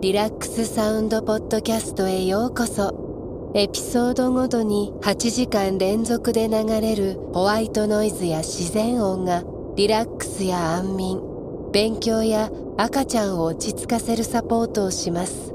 リラックスサウンドポッドキャストへようこそ。エピソードごとに8時間連続で流れるホワイトノイズや自然音がリラックスや安眠勉強や赤ちゃんを落ち着かせるサポートをします。